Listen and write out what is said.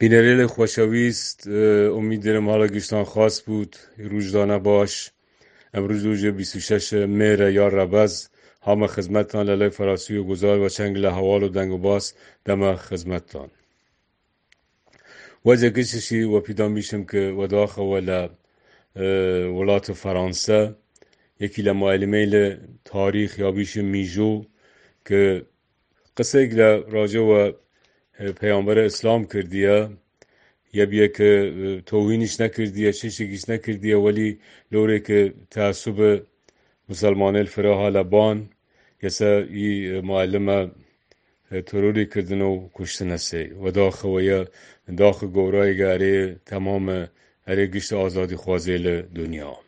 بینەرێ خۆشەویست ئومیدرم هەڵە گشتان خاص بود. روژدانە باش. امروز روز 26 مهر یا ربز. همه خدمتتان. للی فراسی و گذار و چنگ لحوال و دنگ و باس دم خدمتتان. وجه گشتشی و پیدا میشم که و داخل ولا ولات فرانسه. یکی لمعلمه تاریخ یا بیش میجو که قصه راجع و پیامبر اسلام کردیه یه بیه که توهینش نکردیه چشگیش نکردیه ولی لوره که تعصب مسلمان الفراها لبان یسا ای معلم تروری کردن و کشتن سی و داخل و یا گورای گاره تمام اره گشت آزادی خوازیل دنیا.